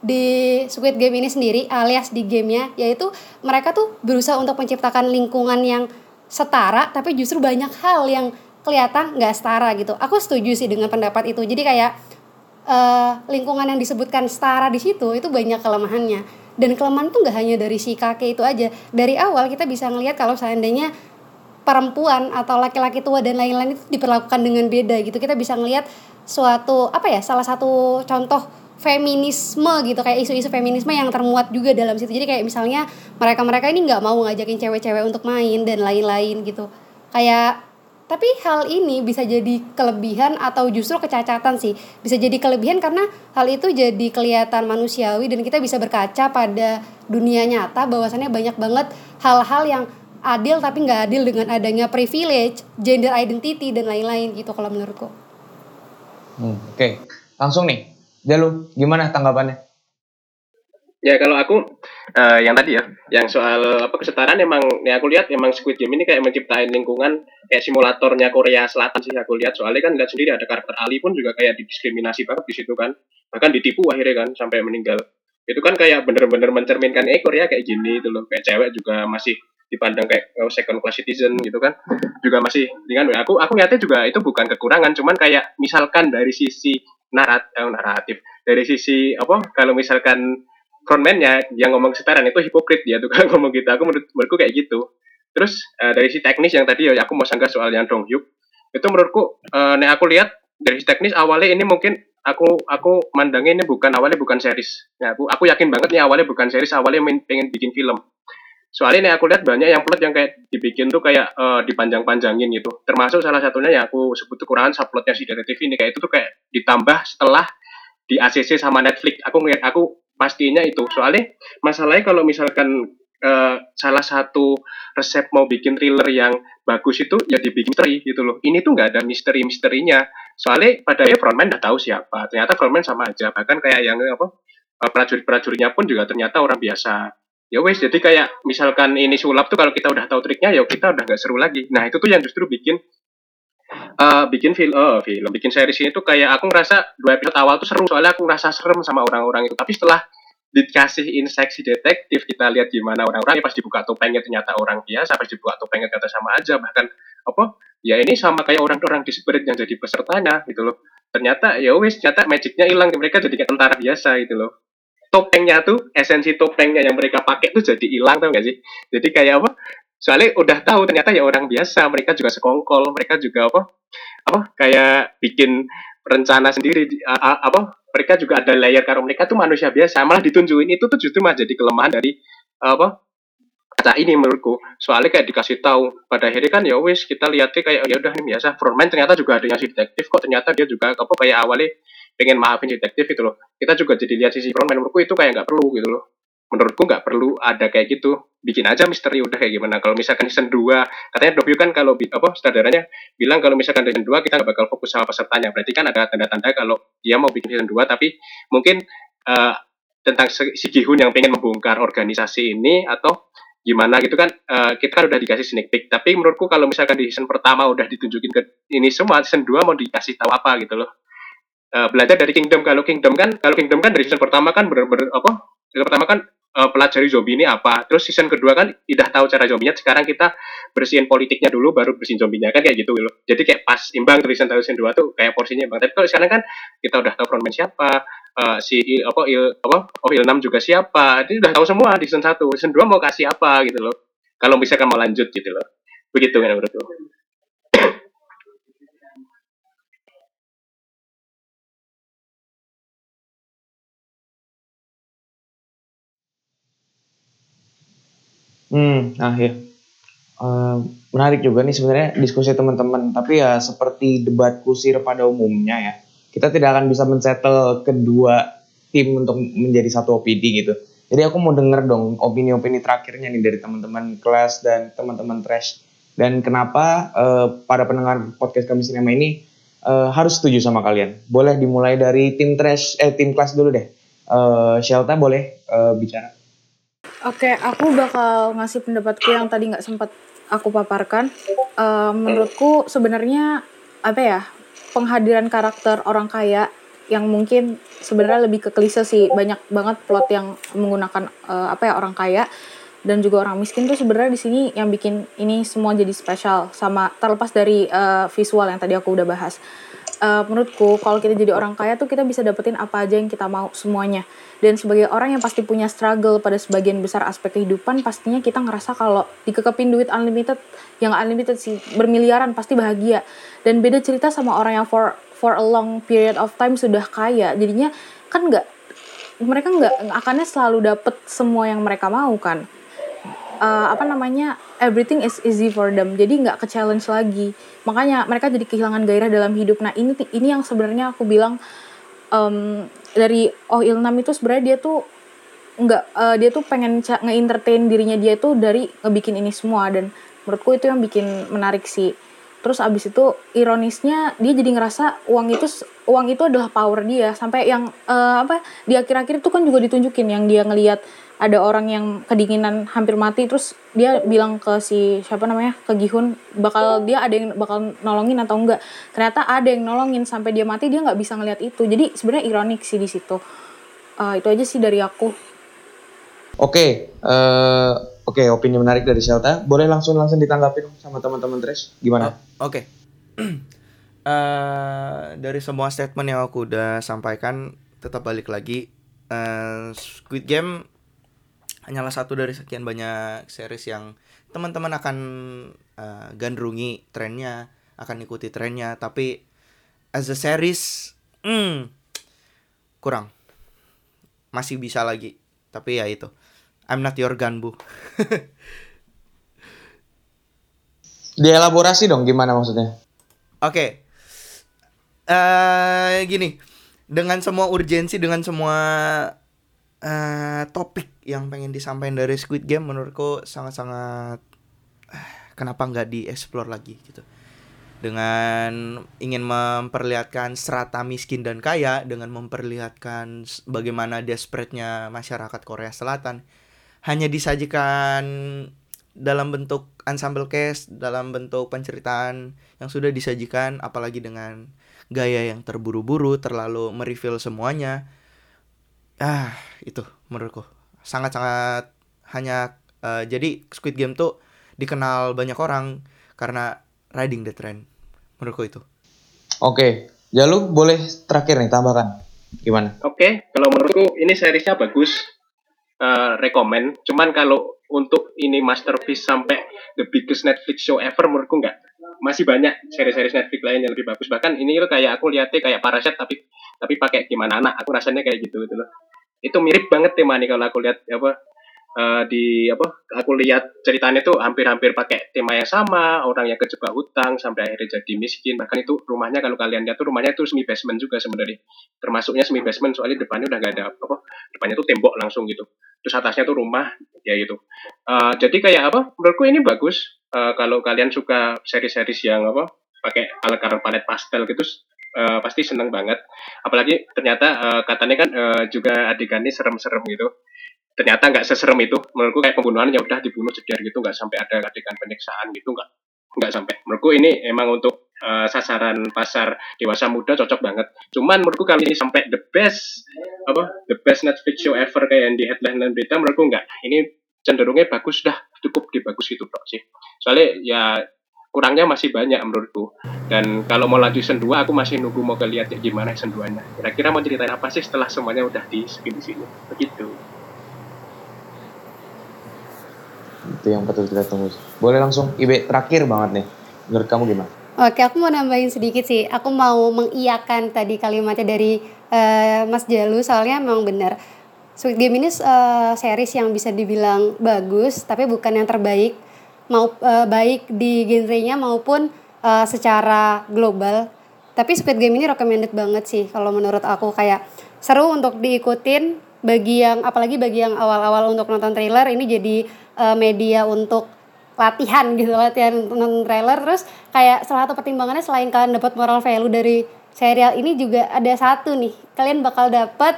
di Squid Game ini sendiri alias di gamenya yaitu mereka tuh berusaha untuk menciptakan lingkungan yang setara tapi justru banyak hal yang kelihatan nggak setara gitu. Aku setuju sih dengan pendapat itu. Jadi kayak eh, lingkungan yang disebutkan setara di situ itu banyak kelemahannya dan kelemahan itu nggak hanya dari si kakek itu aja dari awal kita bisa ngelihat kalau seandainya perempuan atau laki-laki tua dan lain-lain itu diperlakukan dengan beda gitu kita bisa ngelihat suatu apa ya salah satu contoh feminisme gitu kayak isu-isu feminisme yang termuat juga dalam situ jadi kayak misalnya mereka-mereka ini nggak mau ngajakin cewek-cewek untuk main dan lain-lain gitu kayak tapi hal ini bisa jadi kelebihan atau justru kecacatan sih. Bisa jadi kelebihan karena hal itu jadi kelihatan manusiawi dan kita bisa berkaca pada dunia nyata bahwasannya banyak banget hal-hal yang adil tapi nggak adil dengan adanya privilege, gender identity dan lain-lain gitu kalau menurutku. Hmm, Oke, langsung nih. Jalu, gimana tanggapannya? Ya kalau aku eh, yang tadi ya, yang soal apa kesetaraan emang ya aku lihat emang Squid Game ini kayak menciptain lingkungan kayak simulatornya Korea Selatan sih aku lihat. Soalnya kan lihat sendiri ada karakter Ali pun juga kayak didiskriminasi banget di situ kan. Bahkan ditipu akhirnya kan sampai meninggal itu kan kayak bener-bener mencerminkan eh Korea kayak gini itu loh. Kayak cewek juga masih dipandang kayak oh, second class citizen gitu kan. Juga masih dengan aku aku lihatnya juga itu bukan kekurangan cuman kayak misalkan dari sisi narat, eh, naratif dari sisi apa kalau misalkan frontman-nya yang ngomong setaraan itu hipokrit dia tuh kalau ngomong gitu. Aku menurut menurutku kayak gitu. Terus eh, dari si teknis yang tadi ya aku mau sanggah soal yang Dong Hyuk. Itu menurutku eh, nek aku lihat dari si teknis awalnya ini mungkin aku aku mandangnya ini bukan awalnya bukan series. Ya aku aku yakin banget nih awalnya bukan series awalnya main, pengen bikin film. Soalnya nih aku lihat banyak yang plot yang kayak dibikin tuh kayak eh, dipanjang-panjangin gitu. Termasuk salah satunya yang aku sebut kekurangan subplotnya si detektif ini. Kayak itu tuh kayak ditambah setelah di ACC sama Netflix. Aku ngeliat aku pastinya itu. Soalnya masalahnya kalau misalkan eh, salah satu resep mau bikin thriller yang bagus itu ya dibikin misteri gitu loh. Ini tuh nggak ada misteri misterinya soalnya pada frontman nggak tahu siapa. Ternyata frontman sama aja. Bahkan kayak yang apa eh, prajurit-prajuritnya pun juga ternyata orang biasa. Ya wes jadi kayak misalkan ini sulap tuh kalau kita udah tahu triknya ya kita udah nggak seru lagi. Nah itu tuh yang justru bikin eh bikin film oh, film bikin series ini tuh kayak aku ngerasa dua episode awal tuh seru. Soalnya aku ngerasa serem sama orang-orang itu. Tapi setelah dikasih inseksi detektif kita lihat gimana orang-orang pas dibuka topengnya ternyata orang biasa pas dibuka topengnya ternyata sama aja bahkan apa ya ini sama kayak orang-orang di spirit yang jadi pesertanya gitu loh. Ternyata ya wes ternyata magicnya hilang mereka jadi kayak tentara biasa gitu loh. Topengnya tuh esensi topengnya yang mereka pakai tuh jadi hilang tau gak sih? Jadi kayak apa soalnya udah tahu ternyata ya orang biasa mereka juga sekongkol mereka juga apa apa kayak bikin rencana sendiri apa mereka juga ada layer karena mereka tuh manusia biasa. Malah ditunjukin itu tuh justru malah jadi kelemahan dari apa kaca ini menurutku. Soalnya kayak dikasih tahu pada akhirnya kan ya wis kita lihatnya kayak ya udah ini biasa. Frontman ternyata juga ada yang si detektif kok ternyata dia juga apa kayak awalnya pengen maafin detektif itu loh. Kita juga jadi lihat sisi frontman menurutku itu kayak nggak perlu gitu loh menurutku nggak perlu ada kayak gitu. Bikin aja misteri udah kayak gimana. Kalau misalkan season 2 katanya Dobio kan kalau apa sutradaranya bilang kalau misalkan season 2 kita nggak bakal fokus sama pesertanya. Berarti kan ada tanda-tanda kalau dia mau bikin season 2 tapi mungkin eh, tentang si Gihun yang pengen membongkar organisasi ini atau gimana gitu kan eh, kita kan udah dikasih sneak peek. Tapi menurutku kalau misalkan di season pertama udah ditunjukin ke ini semua season 2 mau dikasih tahu apa gitu loh. Eh, belajar dari Kingdom. Kalau Kingdom kan kalau Kingdom kan dari season pertama kan bener-bener apa season pertama kan eh, pelajari zombie ini apa. Terus season kedua kan udah tahu cara zombinya sekarang kita bersihin politiknya dulu baru bersihin zombinya kan kayak gitu loh jadi kayak pas imbang season 1 season 2 tuh kayak porsinya imbang. Tapi kalau sekarang kan kita udah tahu frontman siapa eh, si Il- apa il apa oh Il 6 juga siapa. Itu udah tahu semua di season 1 season 2 mau kasih apa gitu loh. Kalau misalkan mau lanjut gitu loh. Begitu kan menurutku Hmm, nah ya. Eh, menarik juga nih sebenarnya diskusi teman-teman. Tapi ya seperti debat kusir pada umumnya ya, kita tidak akan bisa men-settle kedua tim untuk menjadi satu opini gitu. Jadi aku mau denger dong opini-opini terakhirnya nih dari teman-teman kelas dan teman-teman trash. Dan kenapa eh, para pendengar podcast kami sinema ini eh, harus setuju sama kalian. Boleh dimulai dari tim trash, eh tim kelas dulu deh. Eh Shelta boleh eh, bicara. Oke, aku bakal ngasih pendapatku yang tadi nggak sempat aku paparkan. Eh, menurutku sebenarnya apa ya penghadiran karakter orang kaya yang mungkin sebenarnya lebih ke klise sih banyak banget plot yang menggunakan eh, apa ya orang kaya dan juga orang miskin tuh sebenarnya di sini yang bikin ini semua jadi spesial sama terlepas dari eh, visual yang tadi aku udah bahas. Eh, menurutku kalau kita jadi orang kaya tuh kita bisa dapetin apa aja yang kita mau semuanya. Dan sebagai orang yang pasti punya struggle pada sebagian besar aspek kehidupan pastinya kita ngerasa kalau dikekepin duit unlimited yang unlimited sih bermiliaran pasti bahagia. Dan beda cerita sama orang yang for for a long period of time sudah kaya. Jadinya kan nggak mereka nggak akannya selalu dapet semua yang mereka mau kan. Eh, apa namanya everything is easy for them. Jadi nggak ke challenge lagi. Makanya mereka jadi kehilangan gairah dalam hidup. Nah ini ini yang sebenarnya aku bilang em, dari Oh Ilnam itu sebenarnya dia tuh nggak eh, dia tuh pengen nge-entertain dirinya dia tuh dari ngebikin ini semua. Dan menurutku itu yang bikin menarik sih terus abis itu ironisnya dia jadi ngerasa uang itu uang itu adalah power dia. Sampai yang eh, apa di akhir-akhir itu kan juga ditunjukin yang dia ngelihat ada orang yang kedinginan hampir mati terus dia bilang ke si siapa namanya ke Gihun bakal dia ada yang bakal nolongin atau enggak? Ternyata ada yang nolongin sampai dia mati dia nggak bisa ngelihat itu. Jadi sebenarnya ironik sih di situ. Eh, itu aja sih dari aku. Oke, eh, oke opini menarik dari Shelta. Boleh langsung langsung ditanggapi dong sama teman-teman Trash. Gimana? Oh, Oke. Eh, dari semua statement yang aku udah sampaikan, tetap balik lagi. Eh, Squid Game hanyalah satu dari sekian banyak series yang teman-teman akan eh, gandrungi trennya, akan ikuti trennya. Tapi as a series, hmm, kurang. Masih bisa lagi. Tapi ya itu. I'm not your gun, Bu. Dielaborasi dong gimana maksudnya? Oke. eh gini, dengan semua urgensi, dengan semua eh topik yang pengen disampaikan dari Squid Game, menurutku sangat-sangat eh, kenapa nggak dieksplor lagi gitu. Dengan ingin memperlihatkan strata miskin dan kaya, dengan memperlihatkan bagaimana desperate-nya masyarakat Korea Selatan, hanya disajikan dalam bentuk ensemble cast, dalam bentuk penceritaan yang sudah disajikan, apalagi dengan gaya yang terburu-buru, terlalu mereveal semuanya. Ah, itu menurutku sangat-sangat hanya eh, jadi Squid Game tuh dikenal banyak orang karena riding the trend. Menurutku itu. Oke, Jalu boleh terakhir nih tambahkan. Gimana? Oke, kalau menurutku ini seriesnya bagus, eh rekomen. Cuman kalau untuk ini masterpiece sampai the biggest Netflix show ever, menurutku nggak. Masih banyak seri-seri Netflix lain yang lebih bagus. Bahkan ini tuh kayak aku lihatnya kayak Parasite tapi tapi pakai gimana anak. Aku rasanya kayak gitu gitu loh. Itu mirip banget tema nih kalau aku lihat apa eh, di apa aku lihat ceritanya tuh hampir-hampir pakai tema yang sama orang yang kejebak hutang sampai akhirnya jadi miskin. Bahkan itu rumahnya kalau kalian lihat tuh rumahnya tuh semi basement juga sebenarnya. Termasuknya semi basement soalnya depannya udah nggak ada apa depannya tuh tembok langsung gitu. Terus atasnya tuh rumah ya gitu. Eh, jadi kayak apa menurutku ini bagus. Eh, kalau kalian suka seri-seri yang apa pakai color palet pastel gitu eh, pasti seneng banget. Apalagi ternyata eh, katanya kan eh, juga adegannya serem-serem gitu ternyata nggak seserem itu. Menurutku kayak pembunuhan ya udah dibunuh jedar gitu nggak sampai ada adegan penyiksaan gitu nggak nggak sampai. Menurutku ini emang untuk eh, sasaran pasar dewasa muda cocok banget. Cuman menurutku kali ini sampai the best apa the best Netflix show ever kayak yang di headline dan berita menurutku nggak. Ini cenderungnya bagus dah cukup di bagus itu tok sih. Soalnya ya kurangnya masih banyak menurutku. Dan kalau mau lanjut season 2 aku masih nunggu mau lihat ya gimana season 2 nya kira-kira mau ceritain apa sih setelah semuanya udah di spin di sini? Begitu Itu yang patut kita tunggu. Boleh langsung Ibe terakhir banget nih. Menurut kamu gimana? Oke, aku mau nambahin sedikit sih. Aku mau mengiyakan tadi kalimatnya dari eh, Mas Jalu, soalnya memang benar. Squid Game ini eh, series yang bisa dibilang bagus, tapi bukan yang terbaik. Mau eh, baik di genrenya maupun eh, secara global. Tapi Squid Game ini recommended banget sih kalau menurut aku kayak seru untuk diikutin bagi yang apalagi bagi yang awal-awal untuk nonton trailer ini jadi eh, media untuk latihan gitu latihan nonton trailer. Terus kayak salah satu pertimbangannya selain kalian dapat moral value dari serial ini juga ada satu nih kalian bakal dapat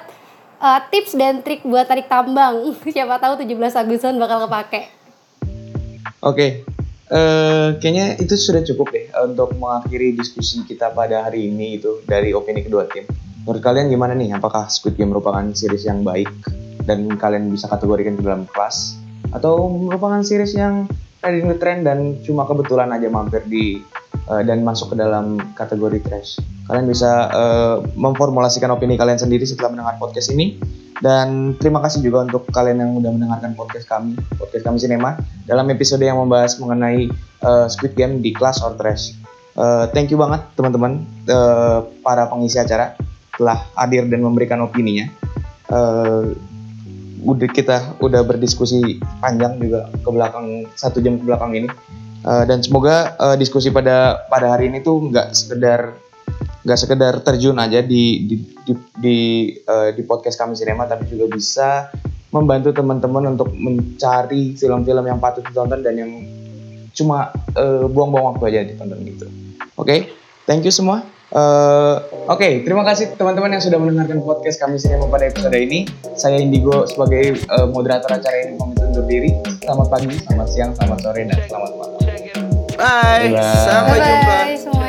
uh, tips dan trik buat tarik tambang. Siapa tahu 17 Agustusan bakal kepake. Oke, eh, kayaknya itu sudah cukup deh eh, untuk mengakhiri diskusi kita pada hari ini itu dari opini kedua tim. Menurut kalian gimana nih? Apakah Squid Game merupakan series yang baik dan kalian bisa kategorikan ke dalam kelas? Atau merupakan series yang riding the trend dan cuma kebetulan aja mampir di eh, dan masuk ke dalam kategori trash? Kalian bisa eh, memformulasikan opini kalian sendiri setelah mendengar podcast ini. Dan terima kasih juga untuk kalian yang udah mendengarkan podcast kami, podcast kami Cinema dalam episode yang membahas mengenai uh, Squid Game di Class or Trash. Uh, thank you banget teman-teman uh, para pengisi acara telah hadir dan memberikan opininya. Uh, udah kita udah berdiskusi panjang juga ke belakang satu jam ke belakang ini Uh, dan semoga uh, diskusi pada pada hari ini tuh nggak sekedar nggak sekedar terjun aja di di di di, uh, di podcast kami Cinema tapi juga bisa membantu teman-teman untuk mencari film-film yang patut ditonton dan yang cuma buang-buang waktu aja ditonton gitu. Oke, thank you semua. Eh, Oke, terima kasih teman-teman yang sudah mendengarkan podcast kami Sinema pada episode ini. Saya Indigo sebagai eh, moderator acara ini pamit undur diri. Selamat pagi, selamat siang, selamat sore, dan selamat malam. Bye. Bye. Sampai Bye jumpa. bye.